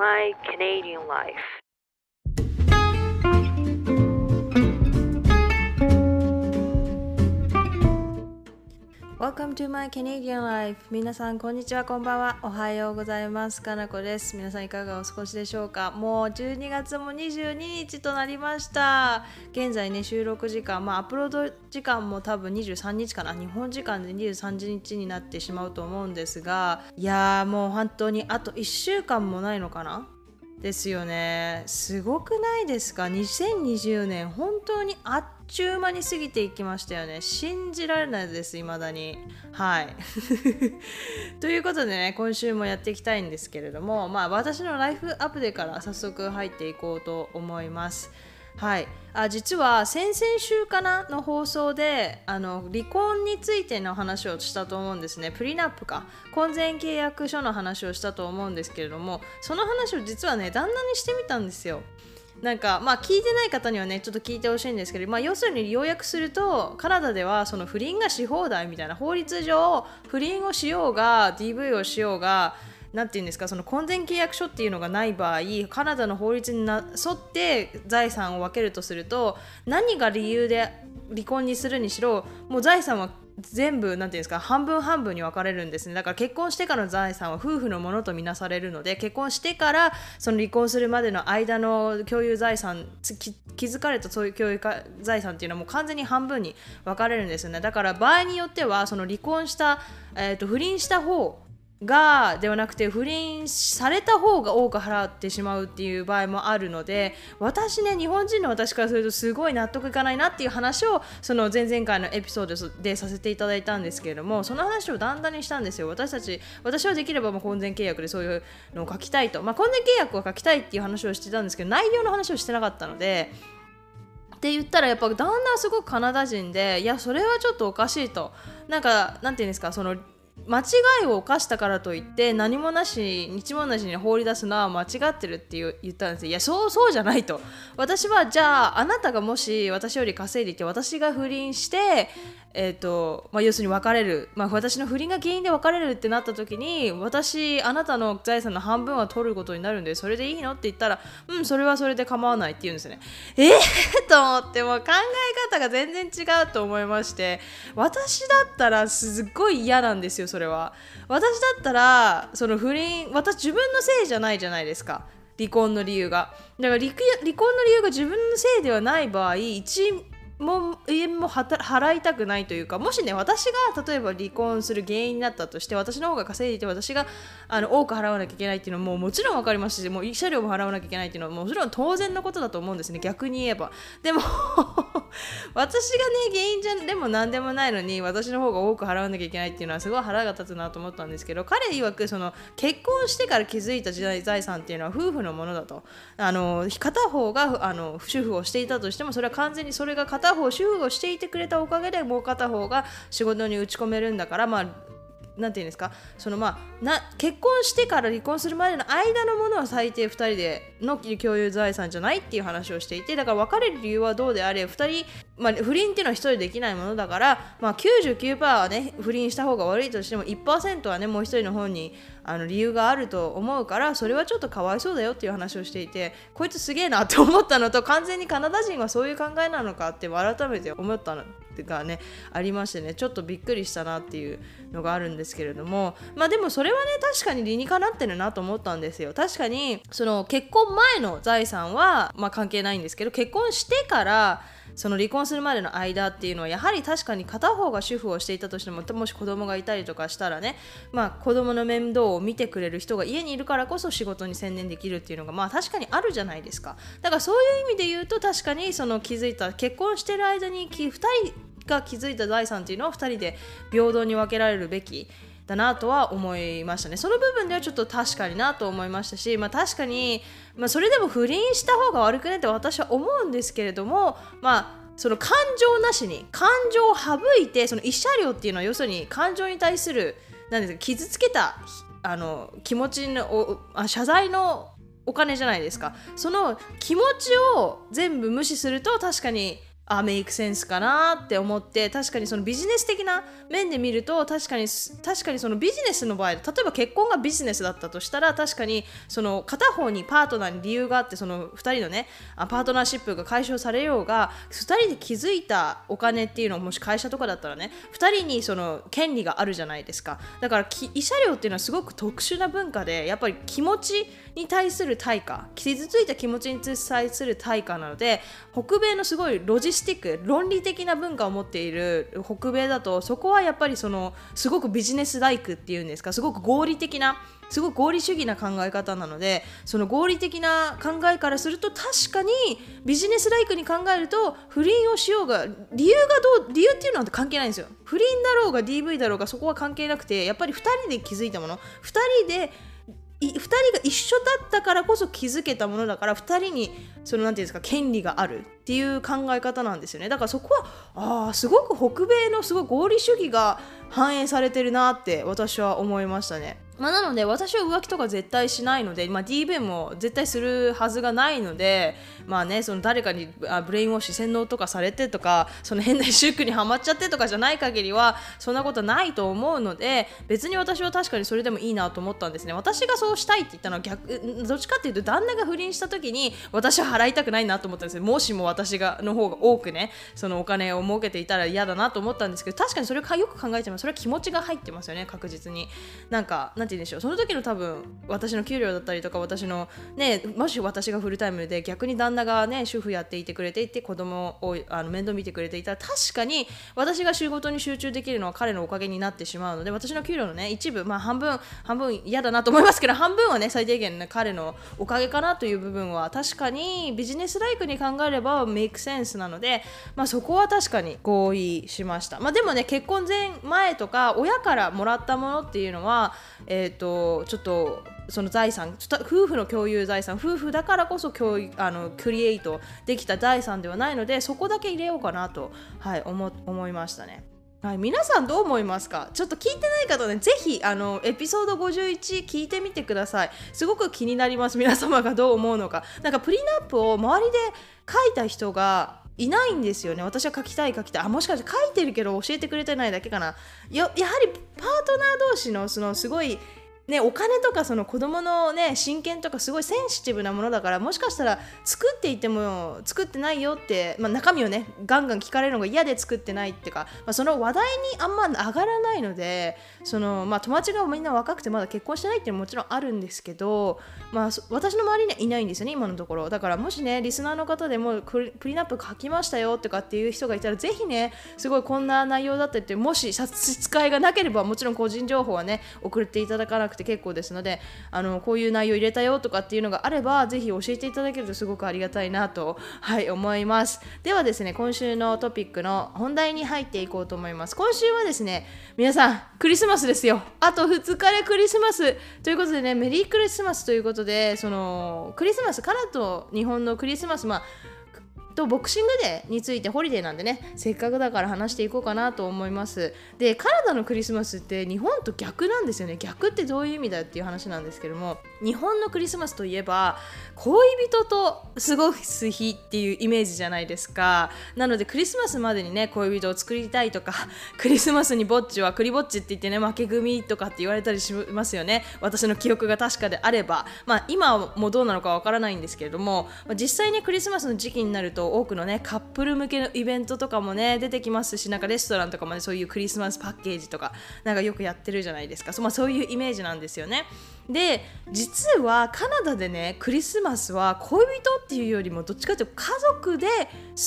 My Canadian Life Welcome to my Canadian life. 皆さんこんにちはこんばんは。おはようございますかなこです。皆さんいかがお過ごしでしょうか？もう12月も22日となりました。現在ね収録時間まあアップロード時間も多分23日かな。日本時間で23日になってしまうと思うんですがいやーもう本当にあと1週間もないのかな？ですよね。すごくないですか？2020年本当にあっちゅう間に過ぎていきましたよね。信じられないです未だに。はい。ということでね今週もやっていきたいんですけれどもまあ私のライフアップデーから早速入っていこうと思います。はい、あ実は先々週かなの放送であの離婚についての話をしたと思うんですね。プリナップか。婚前契約書の話をしたと思うんですけれどもその話を実はね旦那にしてみたんですよ。なんかまあ聞いてない方にはねちょっと聞いてほしいんですけど、まあ、要するに要約するとカナダではその不倫がし放題みたいな法律上不倫をしようが DV をしようがなんて言うんですかその婚前契約書っていうのがない場合カナダの法律にな沿って財産を分けるとすると何が理由で離婚にするにしろもう財産は全部なんていうんですか半分半分に分かれるんですね。だから結婚してからの財産は夫婦のものとみなされるので結婚してからその離婚するまでの間の共有財産気づかれたそういう共有財産っていうのはもう完全に半分に分かれるんですよね。だから場合によってはその離婚した、えーと不倫した方がではなくて不倫された方が多く払ってしまうっていう場合もあるので私ね日本人の私からするとすごい納得いかないなっていう話をその前々回のエピソードでさせていただいたんですけれどもその話をだんだんにしたんですよ。私たち私はできればもう婚前契約でそういうのを書きたいと、まあ、婚前契約を書きたいっていう話をしてたんですけど内容の話をしてなかったのでって言ったらやっぱ旦那はすごくカナダ人でいやそれはちょっとおかしいと。なんかなんていうんですかその間違いを犯したからといって何もなし日もなしに放り出すのは間違ってるって言ったんですいやそうそうじゃないと。私はじゃああなたがもし私より稼いでいて私が不倫してえーとまあ、要するに別れる、まあ、私の不倫が原因で別れるってなった時に私あなたの財産の半分は取ることになるんでそれでいいのって言ったらうんそれはそれで構わないって言うんですね。えー、と思ってもう考え方が全然違うと思いまして私だったらすっごい嫌なんですよそれは。私だったらその不倫私自分のせいじゃないじゃないですか。離婚の理由が。だから離婚の理由が自分のせいではない場合一も円も払いたくないというかもしね私が例えば離婚する原因になったとして私の方が稼いでいて私があの多く払わなきゃいけないっていうのももちろん分かりますしもう慰謝料も払わなきゃいけないっていうのはもちろん当然のことだと思うんですね逆に言えば。でも私がね原因じゃでも何でもないのに私の方が多く払わなきゃいけないっていうのはすごい腹が立つなと思ったんですけど彼曰くその結婚してから気づいた時代財産っていうのは夫婦のものだと。あの片方があの主婦をしていたとしてもそれは完全にそれが片片方主婦をしていてくれたおかげでもう片方が仕事に打ち込めるんだからまあなんていうんですか？そのまあな結婚してから離婚するまでの間のものは最低2人での共有財産じゃないっていう話をしていてだから別れる理由はどうであれ2人、まあ、不倫っていうのは1人できないものだから、まあ、99%はね不倫した方が悪いとしても1%はねもう1人の方にあの理由があると思うからそれはちょっとかわいそうだよっていう話をしていてこいつすげえなって思ったのと完全にカナダ人はそういう考えなのかって改めて思ったの。がねありましてねちょっとびっくりしたなっていうのがあるんですけれどもまあでもそれはね確かに理にかなってるなと思ったんですよ。確かにその結婚前の財産は、まあ、関係ないんですけど結婚してからその離婚するまでの間っていうのはやはり確かに片方が主婦をしていたとしてももし子供がいたりとかしたらね、まあ、子供の面倒を見てくれる人が家にいるからこそ仕事に専念できるっていうのがまあ確かにあるじゃないですか。だからそういう意味で言うと確かにその気づいた結婚してる間に2人が気づいた財産っていうのを2人で平等に分けられるべきだなとは思いましたね。その部分ではちょっと確かになと思いましたし、まあ、確かに、まあ、それでも不倫した方が悪くねって私は思うんですけれどもまあその感情なしに感情を省いてその慰謝料っていうのは要するに感情に対する何ですか傷つけたあの気持ちのあ謝罪のお金じゃないですか。その気持ちを全部無視すると確かにあメイクセンスかなって思って確かにそのビジネス的な面で見ると確かに確かにそのビジネスの場合例えば結婚がビジネスだったとしたら確かにその片方にパートナーに理由があってその2人のねパートナーシップが解消されようが2人で築いたお金っていうのをもし会社とかだったらね2人にその権利があるじゃないですか。だから慰謝料っていうのはすごく特殊な文化でやっぱり気持ちに対する対価傷ついた気持ちに対する対価なので北米のすごいロジスティック論理的な文化を持っている北米だとそこはやっぱりそのすごくビジネスライクっていうんですかすごく合理的なすごく合理主義な考え方なのでその合理的な考えからすると確かにビジネスライクに考えると不倫をしようが理由がどう理由っていうのは関係ないんですよ。不倫だろうが DV だろうがそこは関係なくてやっぱり2人で気づいたもの2人で2人が一緒だったからこそ気づけたものだから2人にその何て言うんですか権利があるっていう考え方なんですよねだからそこはあすごく北米のすごい合理主義が反映されてるなって私は思いましたね。まあ、なので私は浮気とか絶対しないので、まあ、DV も絶対するはずがないので、まあね、その誰かにブレインウォッシュ洗脳とかされてとかその変なシュークにはまっちゃってとかじゃない限りはそんなことないと思うので別に私は確かにそれでもいいなと思ったんですね。私がそうしたいって言ったのは逆どっちかっていうと旦那が不倫した時に私は払いたくないなと思ったんですよ。もしも私がの方が多くねそのお金を儲けていたら嫌だなと思ったんですけど確かにそれをよく考えてもそれは気持ちが入ってますよね確実に。なんかなんて言うんでしょう。その時の多分私の給料だったりとか私のねもし私がフルタイムで逆に旦那がね主婦やっていてくれていて子供をあの面倒見てくれていたら確かに私が仕事に集中できるのは彼のおかげになってしまうので私の給料のね一部まあ半分半分嫌だなと思いますけど半分はね最低限ね彼のおかげかなという部分は確かにビジネスライクに考えればメイクセンスなのでまあそこは確かに合意しました。まあでもね結婚前前とか親からもらったものっていうのはえっ、ー、とちょっとその財産夫婦の共有財産夫婦だからこそ共あのクリエイトできた財産ではないのでそこだけ入れようかなと、はい、思思いましたね。はい、皆さんどう思いますか？ちょっと聞いてない方ね、ぜひあのエピソード51聞いてみてください。すごく気になります、皆様がどう思うのか。なんかプリナップを周りで書いた人がいないんですよね。私は書きたい書きたい。あもしかして書いてるけど教えてくれてないだけかな。ややはりパートナー同士のそのすごいね、お金とかその子供のね親権とかすごいセンシティブなものだからもしかしたら作っていても作ってないよって、まあ、中身をねガンガン聞かれるのが嫌で作ってないっていうか、まあ、その話題にあんま上がらないのでその、まあ、友達がみんな若くてまだ結婚してないっていうのももちろんあるんですけど、まあ、私の周りにはいないんですよね今のところ。だからもしねリスナーの方でもプリナップ書きましたよとかっていう人がいたらぜひねすごいこんな内容だったってもし差し支えがなければもちろん個人情報はね送っていただかなくて結構ですのであのこういう内容入れたよとかっていうのがあればぜひ教えていただけるとすごくありがたいなと、はい、思います。ではですね今週のトピックの本題に入っていこうと思います。今週はですね皆さんクリスマスですよ。あと2日でクリスマス。ということでねメリークリスマスということでそのクリスマスカナと日本のクリスマスまあとボクシングデーについてホリデーなんでねせっかくだから話していこうかなと思います。でカナダのクリスマスって日本と逆なんですよね。逆ってどういう意味だっていう話なんですけども日本のクリスマスといえば恋人と過ごす日っていうイメージじゃないですか。なのでクリスマスまでにね恋人を作りたいとか クリスマスにぼっちはクリぼっちって言ってね負け組とかって言われたりしますよね。私の記憶が確かであれば。まあ今もどうなのかわからないんですけれども、まあ、実際にクリスマスの時期になると多くのねカップル向けのイベントとかもね出てきますしなんかレストランとかもねそういうクリスマスパッケージとかなんかよくやってるじゃないですか。そ,、まあ、そういうイメージなんですよね。で実はカナダでねクリスマスは恋人っていうよりもどっちかというと家族で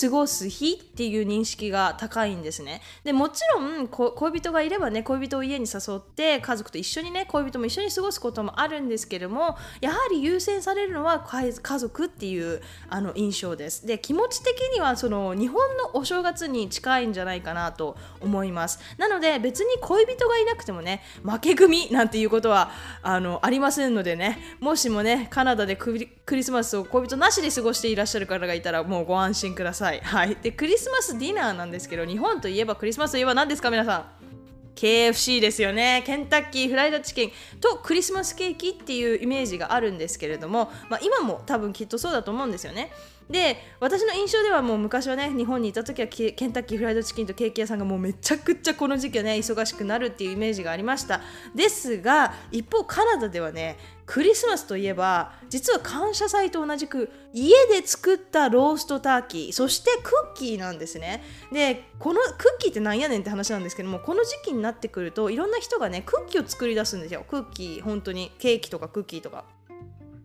過ごす日っていう認識が高いんですね。でもちろん恋人がいればね恋人を家に誘って家族と一緒にね恋人も一緒に過ごすこともあるんですけどもやはり優先されるのは家族っていうあの印象です。で気持ち的にはその日本のお正月に近いんじゃないかなと思います。なので別に恋人がいなくてもね負け組なんていうことはあのありませんのでねもしもねカナダでクリスマスを恋人なしで過ごしていらっしゃる方がいたらもうご安心ください。はい。でクリスマスディナーなんですけど日本といえばクリスマスといえば何ですか皆さん？KFC ですよね。ケンタッキーフライドチキンとクリスマスケーキっていうイメージがあるんですけれども、まあ、今も多分きっとそうだと思うんですよね。で私の印象ではもう昔はね日本にいた時はケンタッキーフライドチキンとケーキ屋さんがもうめちゃくちゃこの時期はね忙しくなるっていうイメージがありました。ですが一方カナダではねクリスマスといえば実は感謝祭と同じく家で作ったローストターキーそしてクッキーなんですね。でこのクッキーってなんやねんって話なんですけどもこの時期になってくるといろんな人がねクッキーを作り出すんですよ。クッキー本当にケーキとかクッキーとか。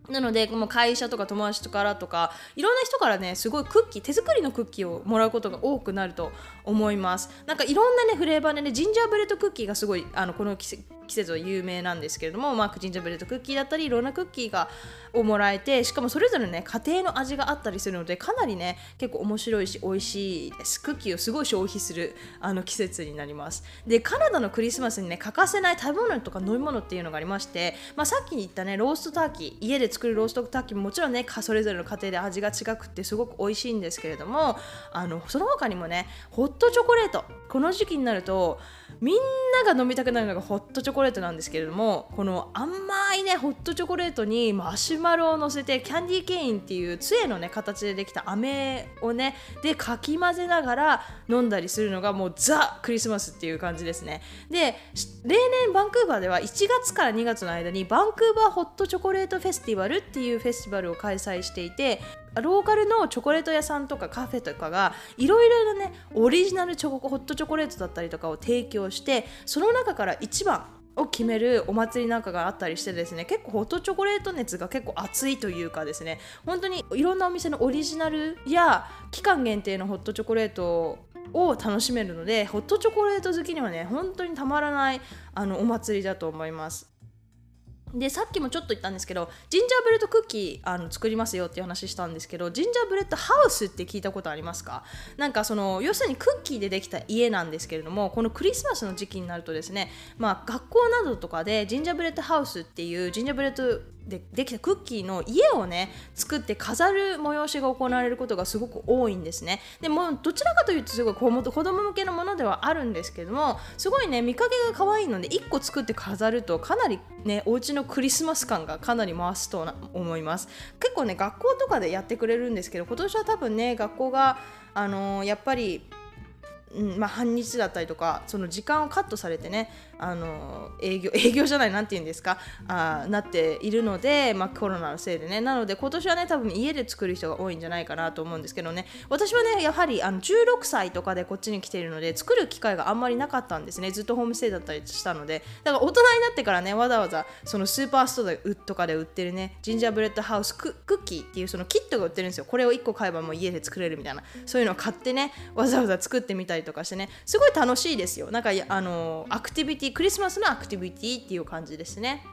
なのでもう会社とか友達からとかいろんな人からねすごいクッキー手作りのクッキーをもらうことが多くなると思います。なんかいろんなねフレーバーでねジンジャーブレッドクッキーがすごいあのこの季季節は有名なんですけれども、まあ、クジンジャブレッドクッキーだったりいろんなクッキーがをもらえてしかもそれぞれね家庭の味があったりするのでかなりね結構面白いし美味しいです。クッキーをすごい消費するあの季節になります。でカナダのクリスマスにね欠かせない食べ物とか飲み物っていうのがありまして、まあ、さっき言ったねローストターキー家で作るローストターキーももちろんねそれぞれの家庭で味が違くってすごく美味しいんですけれどもあのその他にもねホットチョコレート。この時期になるとみんなが飲みたくなるのがホットチョココレートなんですけれどもこの甘いねホットチョコレートにマシュマロを乗せてキャンディーケインっていう杖のね形でできた飴をねでかき混ぜながら飲んだりするのがもうザ・クリスマスっていう感じですね。で例年バンクーバーでは1月から2月の間にバンクーバーホットチョコレートフェスティバルっていうフェスティバルを開催していてローカルのチョコレート屋さんとかカフェとかがいろいろなねオリジナルチョコホットチョコレートだったりとかを提供してその中から一番を決めるお祭りなんかがあったりしてですね結構ホットチョコレート熱が結構熱いというかですね本当にいろんなお店のオリジナルや期間限定のホットチョコレートを楽しめるのでホットチョコレート好きにはね本当にたまらないあのお祭りだと思います。でさっきもちょっと言ったんですけどジンジャーブレッドクッキーあの作りますよっていう話したんですけどジンジャーブレッドハウスって聞いたことありますか？なんかその要するにクッキーでできた家なんですけれどもこのクリスマスの時期になるとですね、まあ、学校などとかでジンジャーブレッドハウスっていうジンジャーブレッドでできたクッキーの家をね作って飾る催しが行われることがすごく多いんですね。でもどちらかというとすごい子供向けのものではあるんですけどもすごいね見かけが可愛いので1個作って飾るとかなりねお家のクリスマス感がかなり増すと思います。結構ね学校とかでやってくれるんですけど今年は多分ね学校があのー、やっぱりうんまあ、半日だったりとかその時間をカットされてねあの営業 営業じゃないなんて言うんですか？あなっているので、まあ、コロナのせいでね。なので今年はね多分家で作る人が多いんじゃないかなと思うんですけどね。私はねやはりあの16歳とかでこっちに来ているので作る機会があんまりなかったんですね。ずっとホームステイだったりしたので。だから大人になってからねわざわざそのスーパーストアとかで売ってるねジンジャーブレッドハウスクッキーっていうそのキットが売ってるんですよ。これを1個買えばもう家で作れるみたいな。そういうのを買ってねわざわざ作ってみたりとかしてね。すごい楽しいですよ。なんかあのアクティビティクリスマスのアクティビティっていう感じですね。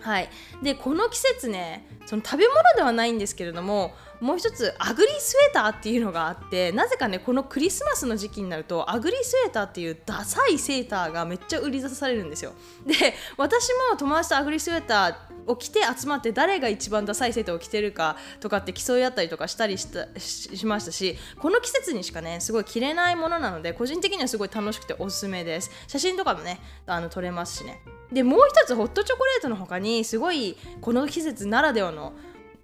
はい、でこの季節ねその食べ物ではないんですけれどももう一つアグリスウェーターっていうのがあってなぜかねこのクリスマスの時期になるとアグリスウェーターっていうダサいセーターがめっちゃ売り出されるんですよ。で私も友達とアグリスウェーターを着て集まって誰が一番ダサいセーターを着てるかとかって競い合ったりとかしたりしたしましたしこの季節にしかねすごい着れないものなので個人的にはすごい楽しくておすすめです。写真とかもねあの撮れますしね。でもう一つホットチョコレートの他にすごいこの季節ならではのの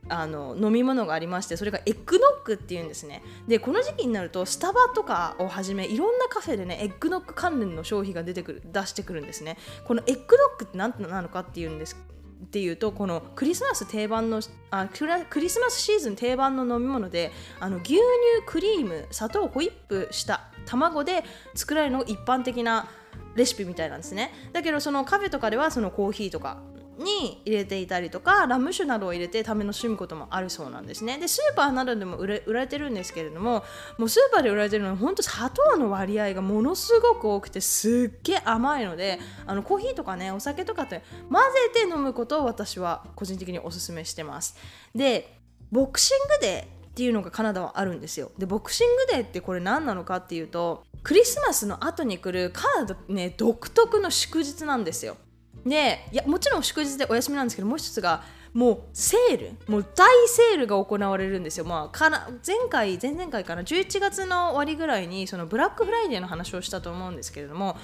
あの飲み物がありましてそれがエッグノックっていうんですね。でこの時期になるとスタバとかをはじめいろんなカフェでねエッグノック関連の商品が出てくる出してくるんですね。このエッグノックって何なのかっていうんですっていうとこのクリスマス定番のあクリスマスシーズン定番の飲み物であの牛乳クリーム砂糖ホイップした卵で作られるのが一般的なレシピみたいなんですね。だけどそのカフェとかではそのコーヒーとかに入れていたりとかラム酒などを入れて試しむこともあるそうなんですね。でスーパーなどでも売れ売られてるんですけれどももうスーパーで売られてるのは本当砂糖の割合がものすごく多くてすっげえ甘いのであのコーヒーとかねお酒とかって混ぜて飲むことを私は個人的におすすめしてます。でボクシングデーっていうのがカナダはあるんですよ。でボクシングデーってこれ何なのかっていうとクリスマスの後に来るカナダね独特の祝日なんですよ。でいやもちろん祝日でお休みなんですけどもう一つがもうセールもう大セールが行われるんですよ、まあ、かな前回前々回かな11月の終わりぐらいにそのブラックフライデーの話をしたと思うんですけれども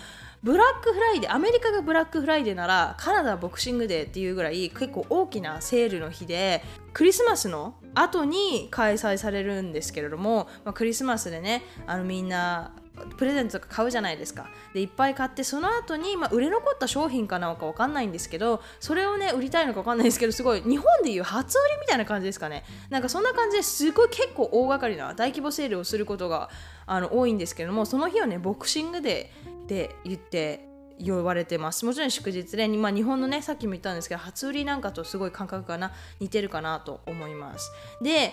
ブラックフライデーアメリカがブラックフライデーならカナダボクシングデーっていうぐらい結構大きなセールの日でクリスマスの後に開催されるんですけれども、まあ、クリスマスでねあのみんなプレゼントとか買うじゃないですか。でいっぱい買ってその後にまあ、売れ残った商品かなのか分かんないんですけどそれをね売りたいのか分かんないですけどすごい日本でいう初売りみたいな感じですかね。なんかそんな感じです。ごい結構大掛かりな大規模セールをすることがあの多いんですけどもその日をねボクシングデーで言って呼ばれてます。もちろん祝日で、まあ、日本のねさっきも言ったんですけど初売りなんかとすごい感覚がな似てるかなと思います。で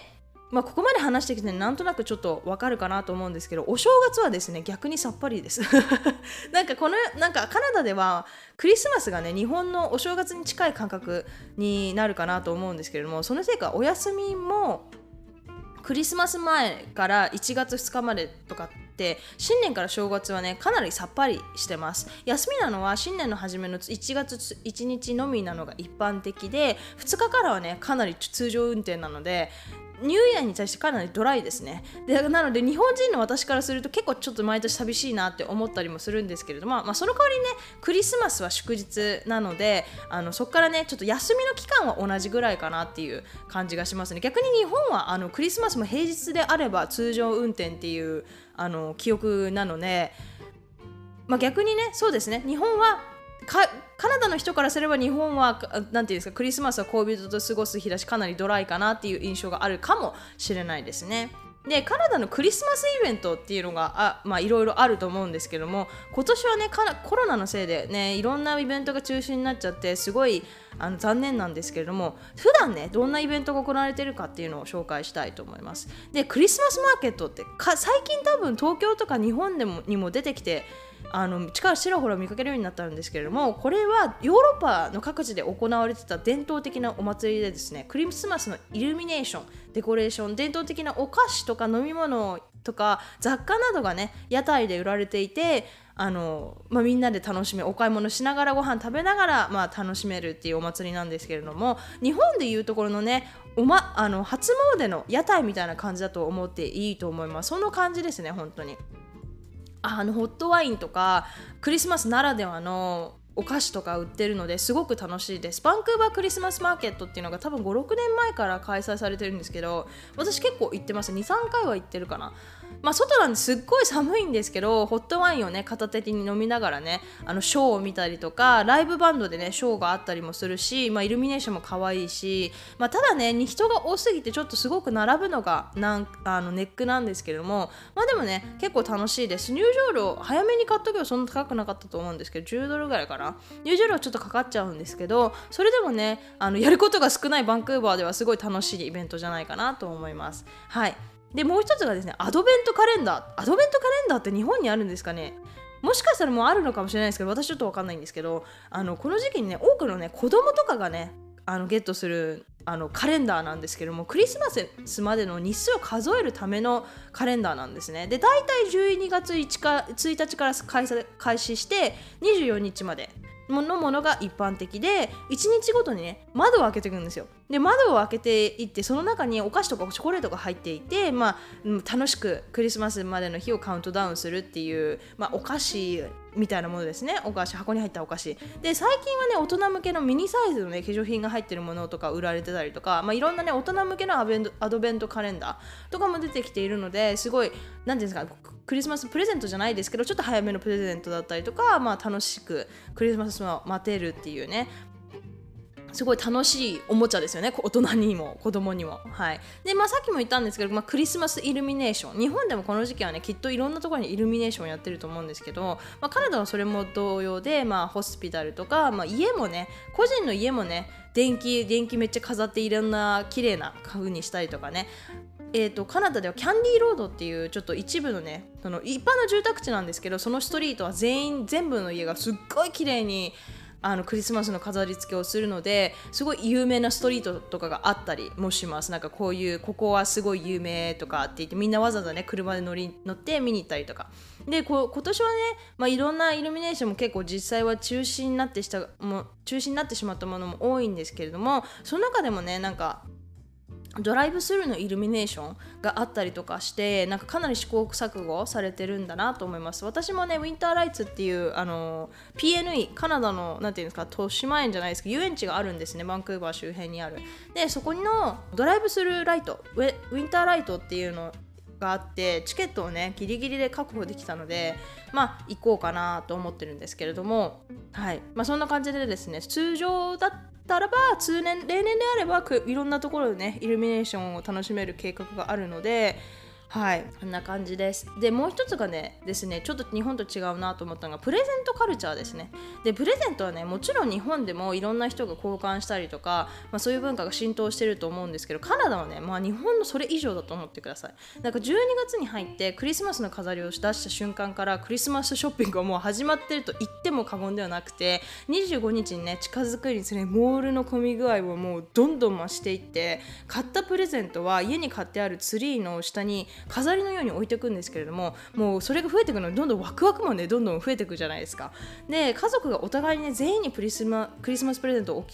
まあ、ここまで話してきてなんとなくちょっとわかるかなと思うんですけどお正月はですね逆にさっぱりです。なんかこのなんかカナダではクリスマスがね日本のお正月に近い感覚になるかなと思うんですけれどもそのせいかお休みもクリスマス前から1月2日までとかって新年から正月はねかなりさっぱりしてます。休みなのは新年の初めの1月1日のみなのが一般的で2日からはねかなり通常運転なのでニューイヤーに対してかなりドライですね。でなので日本人の私からすると結構ちょっと毎年寂しいなって思ったりもするんですけれども、まあ、その代わりねクリスマスは祝日なのであのそこからねちょっと休みの期間は同じぐらいかなっていう感じがしますね。逆に日本はあのクリスマスも平日であれば通常運転っていうあの記憶なので、まあ、逆にねそうですね。日本はカナダの人からすれば日本は何て言うんですかクリスマスは恋人と過ごす日だしかなりドライかなっていう印象があるかもしれないですね。でカナダのクリスマスイベントっていうのがいろいろあると思うんですけども今年はねコロナのせいでねいろんなイベントが中止になっちゃってすごいあの残念なんですけれども普段ねどんなイベントが行われてるかっていうのを紹介したいと思いますでクリスマスマーケットって最近多分東京とか日本でもにも出てきてあの力ちらほら見かけるようになったんですけれどもこれはヨーロッパの各地で行われてた伝統的なお祭りでですねクリスマスのイルミネーションデコレーション伝統的なお菓子とか飲み物とか雑貨などがね屋台で売られていてあの、まあ、みんなで楽しめお買い物しながらご飯食べながら、まあ、楽しめるっていうお祭りなんですけれども日本でいうところのねお、ま、あの初詣の屋台みたいな感じだと思っていいと思いますその感じですね本当に。あのホットワインとかクリスマスならではのお菓子とか売ってるのですごく楽しいです。バンクーバークリスマスマーケットっていうのが多分56年前から開催されてるんですけど私結構行ってます23回は行ってるかな。まあ、外なんですっごい寒いんですけどホットワインをね片手に飲みながらねあのショーを見たりとかライブバンドでねショーがあったりもするし、まあ、イルミネーションも可愛いし、まあ、ただね人が多すぎてちょっとすごく並ぶのがなんあのネックなんですけれどもまあでもね結構楽しいです。入場料早めに買っとけばそんな高くなかったと思うんですけど10ドルぐらいかな。入場料ちょっとかかっちゃうんですけどそれでもねあのやることが少ないバンクーバーではすごい楽しいイベントじゃないかなと思います。はい。でもう一つがですねアドベントカレンダー。アドベントカレンダーって日本にあるんですかね？もしかしたらもうあるのかもしれないですけど私ちょっと分かんないんですけどあのこの時期にね多くのね子供とかがねあのゲットするあのカレンダーなんですけどもクリスマスまでの日数を数えるためのカレンダーなんですね。で大体12月 1, か1日から開始して24日までのものが一般的で1日ごとにね窓を開けていくんですよ。で窓を開けていってその中にお菓子とかチョコレートが入っていて、まあ、楽しくクリスマスまでの日をカウントダウンするっていう、まあ、お菓子みたいなものですね。お菓子箱に入ったお菓子。で最近はね大人向けのミニサイズのね化粧品が入ってるものとか売られてたりとか、まあ、いろんなね大人向けのアベンアドベントカレンダーとかも出てきているのですごい何ていうんですかクリスマスプレゼントじゃないですけどちょっと早めのプレゼントだったりとか、まあ、楽しくクリスマスを待てるっていうね。すごい楽しいおもちゃですよね。大人にも子供にも。はい。でまあさっきも言ったんですけど、まあ、クリスマスイルミネーション日本でもこの時期はねきっといろんなところにイルミネーションをやってると思うんですけど、まあ、カナダはそれも同様で、まあ、ホスピタルとか、まあ、家もね個人の家もね電気電気めっちゃ飾っていろんな綺麗な家具にしたりとかね。えーと、カナダではキャンディーロードっていうちょっと一部のねその一般の住宅地なんですけどそのストリートは全員全部の家がすっごい綺麗にあのクリスマスの飾り付けをするのですごい有名なストリートとかがあったりもします。なんかこういうここはすごい有名とかって言ってみんなわざわざね車で乗り乗って見に行ったりとか。でこ今年はね、まあ、いろんなイルミネーションも結構実際は中止になってしたも中止になってしまったものも多いんですけれどもその中でもねなんかドライブスルーのイルミネーションがあったりとかしてなんかかなり試行錯誤されてるんだなと思います。私もねウィンターライツっていうあの PNE カナダのなんていうんですか豊島園じゃないですけど遊園地があるんですね。バンクーバー周辺にある。でそこのドライブスルーライトウィンターライトっていうのがあってチケットをねギリギリで確保できたのでまあ行こうかなと思ってるんですけれども。はい。まあそんな感じでですね通常だたらば通年例年であればいろんなところでねイルミネーションを楽しめる計画があるのではいこんな感じです。でもう一つがねですねちょっと日本と違うなと思ったのがプレゼントカルチャーですね。でプレゼントはねもちろん日本でもいろんな人が交換したりとか、まあ、そういう文化が浸透してると思うんですけどカナダはね、まあ、日本のそれ以上だと思ってください。なんか12月に入ってクリスマスの飾りを出した瞬間からクリスマスショッピングはもう始まってると言っても過言ではなくて25日にね近づくにつれモールの混み具合をもうどんどん増していって買ったプレゼントは家に買ってあるツリーの下に飾りのように置いていくんですけれどももうそれが増えていくのでどんどんワクワクもねどんどん増えていくじゃないですか。で家族がお互いにね全員にクリスマクリスマスプレゼントを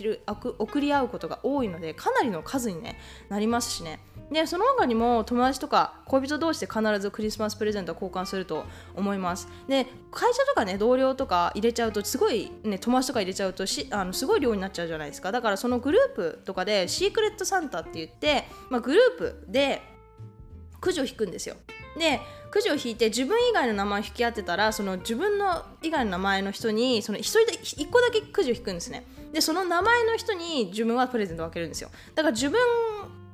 送り合うことが多いのでかなりの数に、ね、なりますしね。でその他にも友達とか恋人同士で必ずクリスマスプレゼントを交換すると思います。で会社とかね同僚とか入れちゃうとすごいね友達とか入れちゃうとしあのすごい量になっちゃうじゃないですか。だからそのグループとかでシークレットサンタって言って、まあ、グループでくじを引くんですよ。でくじを引いて自分以外の名前を引き当てたらその自分の以外の名前の人にその 1, 人で1個だけくじを引くんですね。でその名前の人に自分はプレゼントを分けるんですよ。だから自分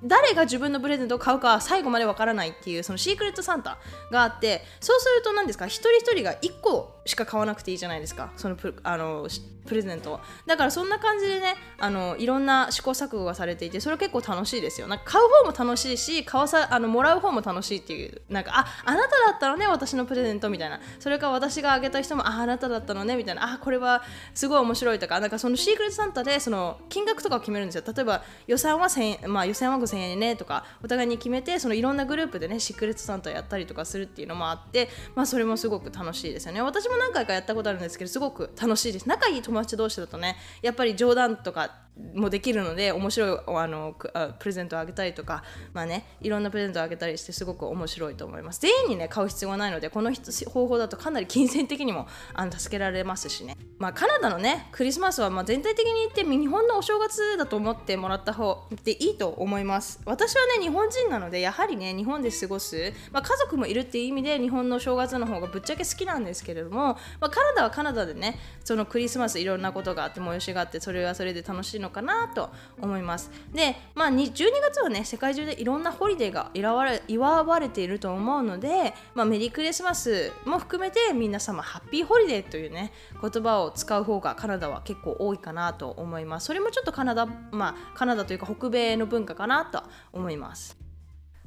誰が自分のプレゼントを買うか最後までわからないっていうそのシークレットサンタがあってそうすると何ですか？一人一人が1個しか買わなくていいじゃないですか。そのプあのプレゼントだからそんな感じでねあのいろんな試行錯誤がされていてそれ結構楽しいですよ。なんか買う方も楽しいし買わさあのもらう方も楽しいっていうなんかああなただったのね私のプレゼントみたいな。それか私があげた人もああなただったのねみたいな。あこれはすごい面白いとか。なんかそのシークレットサンタでその金額とかを決めるんですよ。例えば予算は1000円まあ予算は5000円ねとかお互いに決めてそのいろんなグループでねシークレットサンタやったりとかするっていうのもあってまあそれもすごく楽しいですよね。私も何回かやったことあるんですけどすごく楽しいです。仲いい友達同士だとねやっぱり冗談とかもできるので面白いあのプレゼントをあげたりとか、まあね、いろんなプレゼントをあげたりしてすごく面白いと思います。全員にね買う必要がないのでこの方法だとかなり金銭的にも あの助けられますしね、まあ、カナダのねクリスマスはま全体的に言って日本のお正月だと思ってもらった方でいいと思います。私はね日本人なのでやはりね日本で過ごす、まあ、家族もいるっていう意味で日本の正月の方がぶっちゃけ好きなんですけれども、まあ、カナダはカナダでねそのクリスマスいろんなことがあって催しがあってそれはそれで楽しいのかなと思います。で、まあ、12月はね世界中でいろんなホリデーが祝われ祝われていると思うので、まあ、メリークリスマスも含めて皆様ハッピーホリデーというね言葉を使う方がカナダは結構多いかなと思います。それもちょっとカナダまあカナダというか北米の文化かなと思います。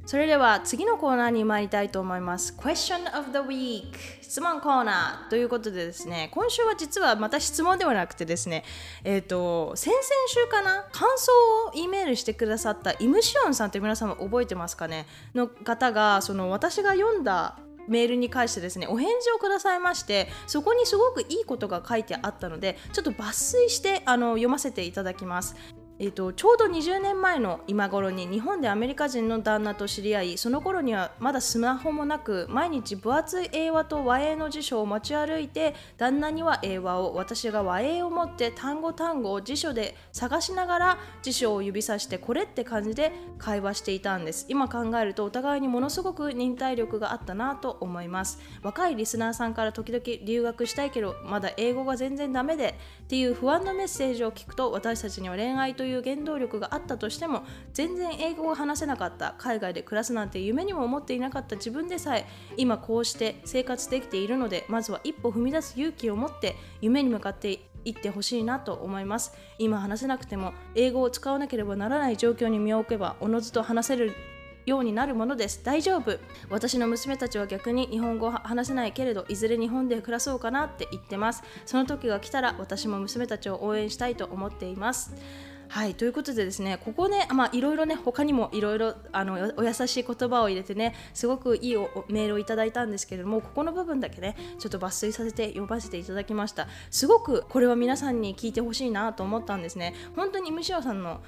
それでは次のコーナーに参りたいと思います。Question of the Week 質問コーナー。ということでですね、今週は実はまた質問ではなくてですね、えっ、ー、と、先々週かな、感想を E メールしてくださったイムシオンさんって皆様覚えてますかね？の方が、その私が読んだメールに関してですねお返事をくださいましてそこにすごくいいことが書いてあったのでちょっと抜粋してあの読ませていただきます。えーと、ちょうど20年前の今頃に日本でアメリカ人の旦那と知り合いその頃にはまだスマホもなく毎日分厚い英和と和英の辞書を持ち歩いて旦那には英和を私が和英を持って単語単語を辞書で探しながら辞書を指さしてこれって感じで会話していたんです。今考えるとお互いにものすごく忍耐力があったなと思います。若いリスナーさんから時々留学したいけどまだ英語が全然ダメでっていう不安なメッセージを聞くと私たちには恋愛とという原動力があったとしても全然英語が話せなかった海外で暮らすなんて夢にも思っていなかった自分でさえ今こうして生活できているのでまずは一歩踏み出す勇気を持って夢に向かっていってほしいなと思います。今話せなくても英語を使わなければならない状況に身を置けばおのずと話せるようになるものです。大丈夫。私の娘たちは逆に日本語を話せないけれどいずれ日本で暮らそうかなって言ってます。その時が来たら私も娘たちを応援したいと思っています。はい。ということでですねここねまあいろいろね他にもいろいろあのお優しい言葉を入れてねすごくいいメールをいただいたんですけれどもここの部分だけねちょっと抜粋させて読ませていただきました。すごくこれは皆さんに聞いてほしいなと思ったんですね。本当にムシオさんの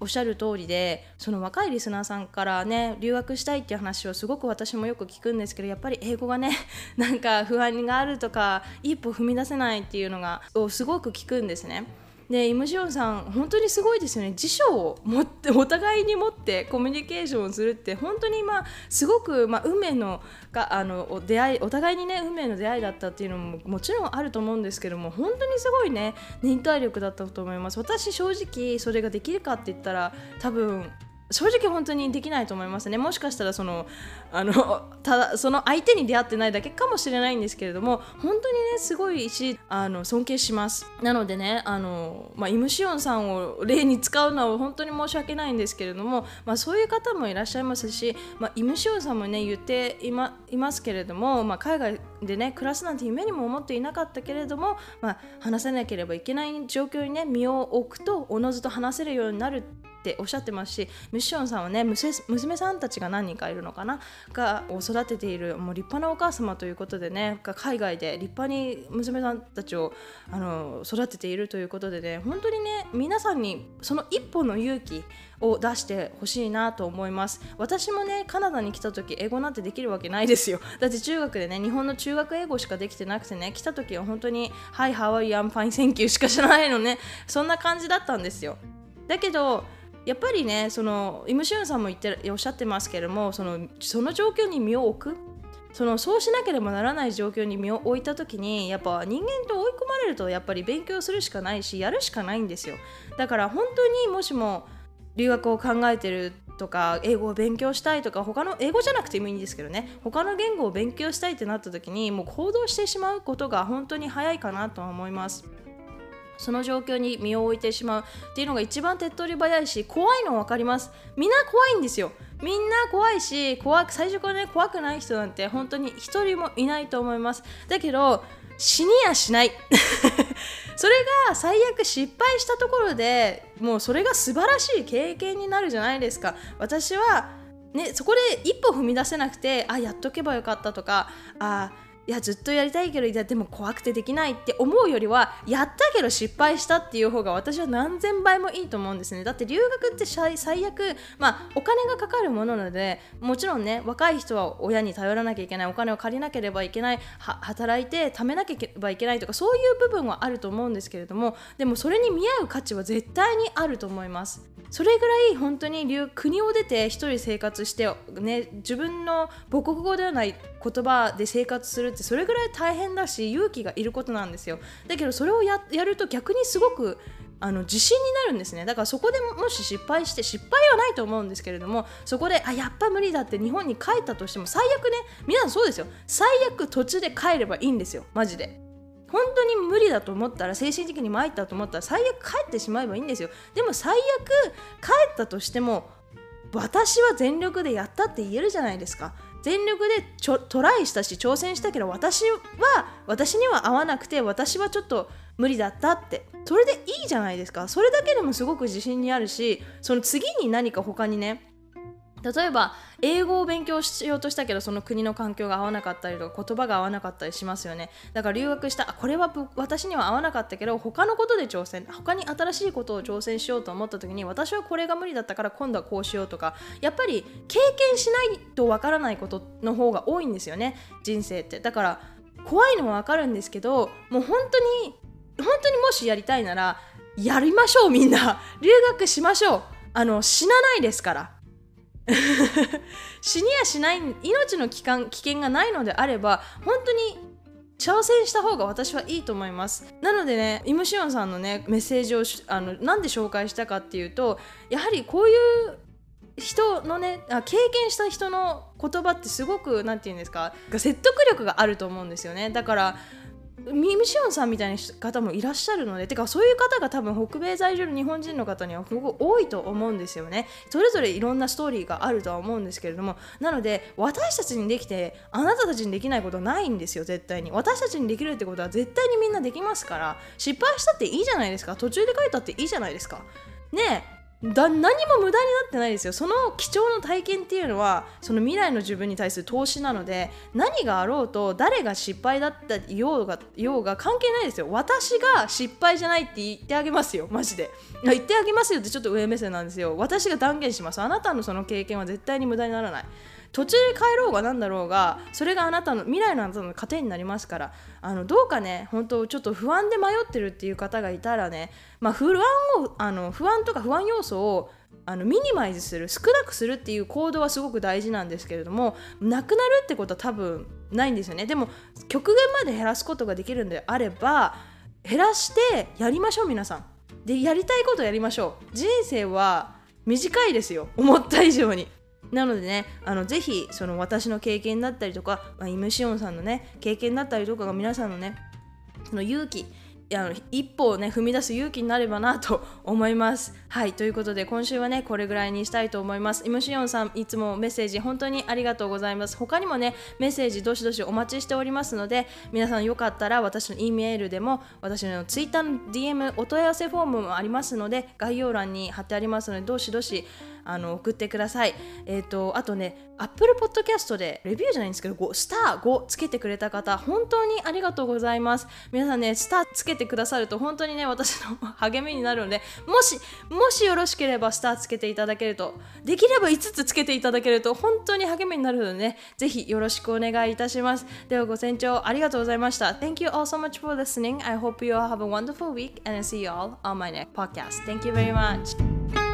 おっしゃる通りでその若いリスナーさんからね留学したいっていう話をすごく私もよく聞くんですけどやっぱり英語がねなんか不安があるとか一歩踏み出せないっていうのがをすごく聞くんですね。でイムジオンさん本当にすごいですよね。辞書を持ってお互いに持ってコミュニケーションをするって本当にまあすごく、まあ、運命のがあの出会いお互いにね運命の出会いだったっていうのももちろんあると思うんですけども本当にすごいね忍耐力だったと思います。私正直それができるかって言ったら多分正直本当にできないと思いますね。もしかしたらそのあの ただその相手に出会ってないだけかもしれないんですけれども本当にねすごいしあの尊敬します。なのでねあの、まあ、イムシオンさんを例に使うのは本当に申し訳ないんですけれども、まあ、そういう方もいらっしゃいますし、まあ、イムシオンさんもね言っていまいますけれども、まあ、海外でね暮らすなんて夢にも思っていなかったけれども、まあ、話せなければいけない状況にね身を置くとおのずと話せるようになる。っておっしゃってますしミッションさんはね娘さんたちが何人かいるのかな？がを育てているもう立派なお母様ということでね海外で立派に娘さんたちをあの育てているということでね本当にね皆さんにその一歩の勇気を出してほしいなと思います。私もねカナダに来た時英語なんてできるわけないですよ。だって中学でね日本の中学英語しかできてなくてね来た時は本当に「Hi, how are you? I'm fine, thank you」しか知らないのね。そんな感じだったんですよ。だけどやっぱりねそのイムシュンさんも言っておっしゃってますけれどもそのその状況に身を置く。そのそうしなければならない状況に身を置いた時にやっぱ人間と追い込まれるとやっぱり勉強するしかないしやるしかないんですよ。だから本当にもしも留学を考えてるとか英語を勉強したいとか他の英語じゃなくてもいいんですけどね。他の言語を勉強したいってなった時にもう行動してしまうことが本当に早いかなとは思います。その状況に身を置いてしまうっていうのが一番手っ取り早いし怖いの分かります。みんな怖いんですよ。みんな怖いし怖く最初からね怖くない人なんて本当に一人もいないと思います。だけど死にやしない。それが最悪失敗したところでもうそれが素晴らしい経験になるじゃないですか。私はねそこで一歩踏み出せなくてあやっとけばよかったとかあいやずっとやりたいけどいやでも怖くてできないって思うよりはやったけど失敗したっていう方が私は何千倍もいいと思うんですね。だって留学って最悪まあお金がかかるものなのでもちろんね若い人は親に頼らなきゃいけないお金を借りなければいけない働いて貯めなければいけないとかそういう部分はあると思うんですけれどもでもそれに見合う価値は絶対にあると思います。それぐらい本当に国を出て一人生活して、ね、自分の母国語ではない言葉で生活するってそれぐらい大変だし勇気がいることなんですよ。だけどそれをやると逆にすごくあの自信になるんですね。だからそこでもし失敗して失敗はないと思うんですけれどもそこであやっぱ無理だって日本に帰ったとしても最悪ね皆さんそうですよ。最悪途中で帰ればいいんですよ。マジで。本当に無理だと思ったら精神的に参ったと思ったら最悪帰ってしまえばいいんですよ。でも最悪帰ったとしても私は全力でやったって言えるじゃないですか。全力でちょトライしたし挑戦したけど私は私には合わなくて私はちょっと無理だったって。それでいいじゃないですか。それだけでもすごく自信にあるしその次に何か他にね例えば英語を勉強しようとしたけどその国の環境が合わなかったりとか言葉が合わなかったりしますよね。だから留学したこれは私には合わなかったけど他のことで挑戦他に新しいことを挑戦しようと思った時に私はこれが無理だったから今度はこうしようとかやっぱり経験しないとわからないことの方が多いんですよね人生って。だから怖いのはわかるんですけどもう本当に本当にもしやりたいならやりましょうみんな。留学しましょう。あの死なないですから。死にやしない命の危険危険がないのであれば本当に挑戦した方が私はいいと思います。なのでねイムシオンさんのねメッセージをあのなんで紹介したかっていうとやはりこういう人のね経験した人の言葉ってすごく何て言うんですか説得力があると思うんですよね。だからミシオンさんみたいな方もいらっしゃるのでてかそういう方が多分北米在住の日本人の方にはすごく多いと思うんですよね。それぞれいろんなストーリーがあるとは思うんですけれども。なので私たちにできてあなたたちにできないことはないんですよ絶対に。私たちにできるってことは絶対にみんなできますから。失敗したっていいじゃないですか。途中で書いたっていいじゃないですか。ねえ。だ何も無駄になってないですよ。その貴重な体験っていうのはその未来の自分に対する投資なので何があろうと誰が失敗だったようがようが関係ないですよ。私が失敗じゃないって言ってあげますよ。マジで。言ってあげますよってちょっと上目線なんですよ。私が断言します。あなたのその経験は絶対に無駄にならない。途中で帰ろうが何だろうがそれがあなたの未来のあなたの糧になりますからあのどうかね本当ちょっと不安で迷ってるっていう方がいたらね、まあ、不安をあの不安とか不安要素をあのミニマイズする少なくするっていう行動はすごく大事なんですけれどもなくなるってことは多分ないんですよね。でも極限まで減らすことができるんであれば減らしてやりましょう皆さん。でやりたいことやりましょう。人生は短いですよ。思った以上に。なのでねあのぜひその私の経験だったりとか、まあ、イムシオンさんのね経験だったりとかが皆さんのねその勇気あの一歩をね踏み出す勇気になればなと 思います。はいということで今週はねこれぐらいにしたいと思います。イムシオンさんいつもメッセージ本当にありがとうございます。他にもねメッセージどしどしお待ちしておりますので皆さんよかったら私の E メールでも私の Twitter の DM お問い合わせフォームもありますので概要欄に貼ってありますのでどしどしあの送ってください。えっ、ー、とあとね Apple Podcast でレビューじゃないんですけど5スター5つけてくれた方本当にありがとうございます。皆さんねスターつけてくださると本当にね私の励みになるのでもしもしよろしければスターつけていただけるとできれば5つつけていただけると本当に励みになるのでねぜひよろしくお願いいたします。ではご清聴ありがとうございました。Thank you all so much for listening. I hope you all have a wonderful week and I see you all on my next podcast. Thank you very much.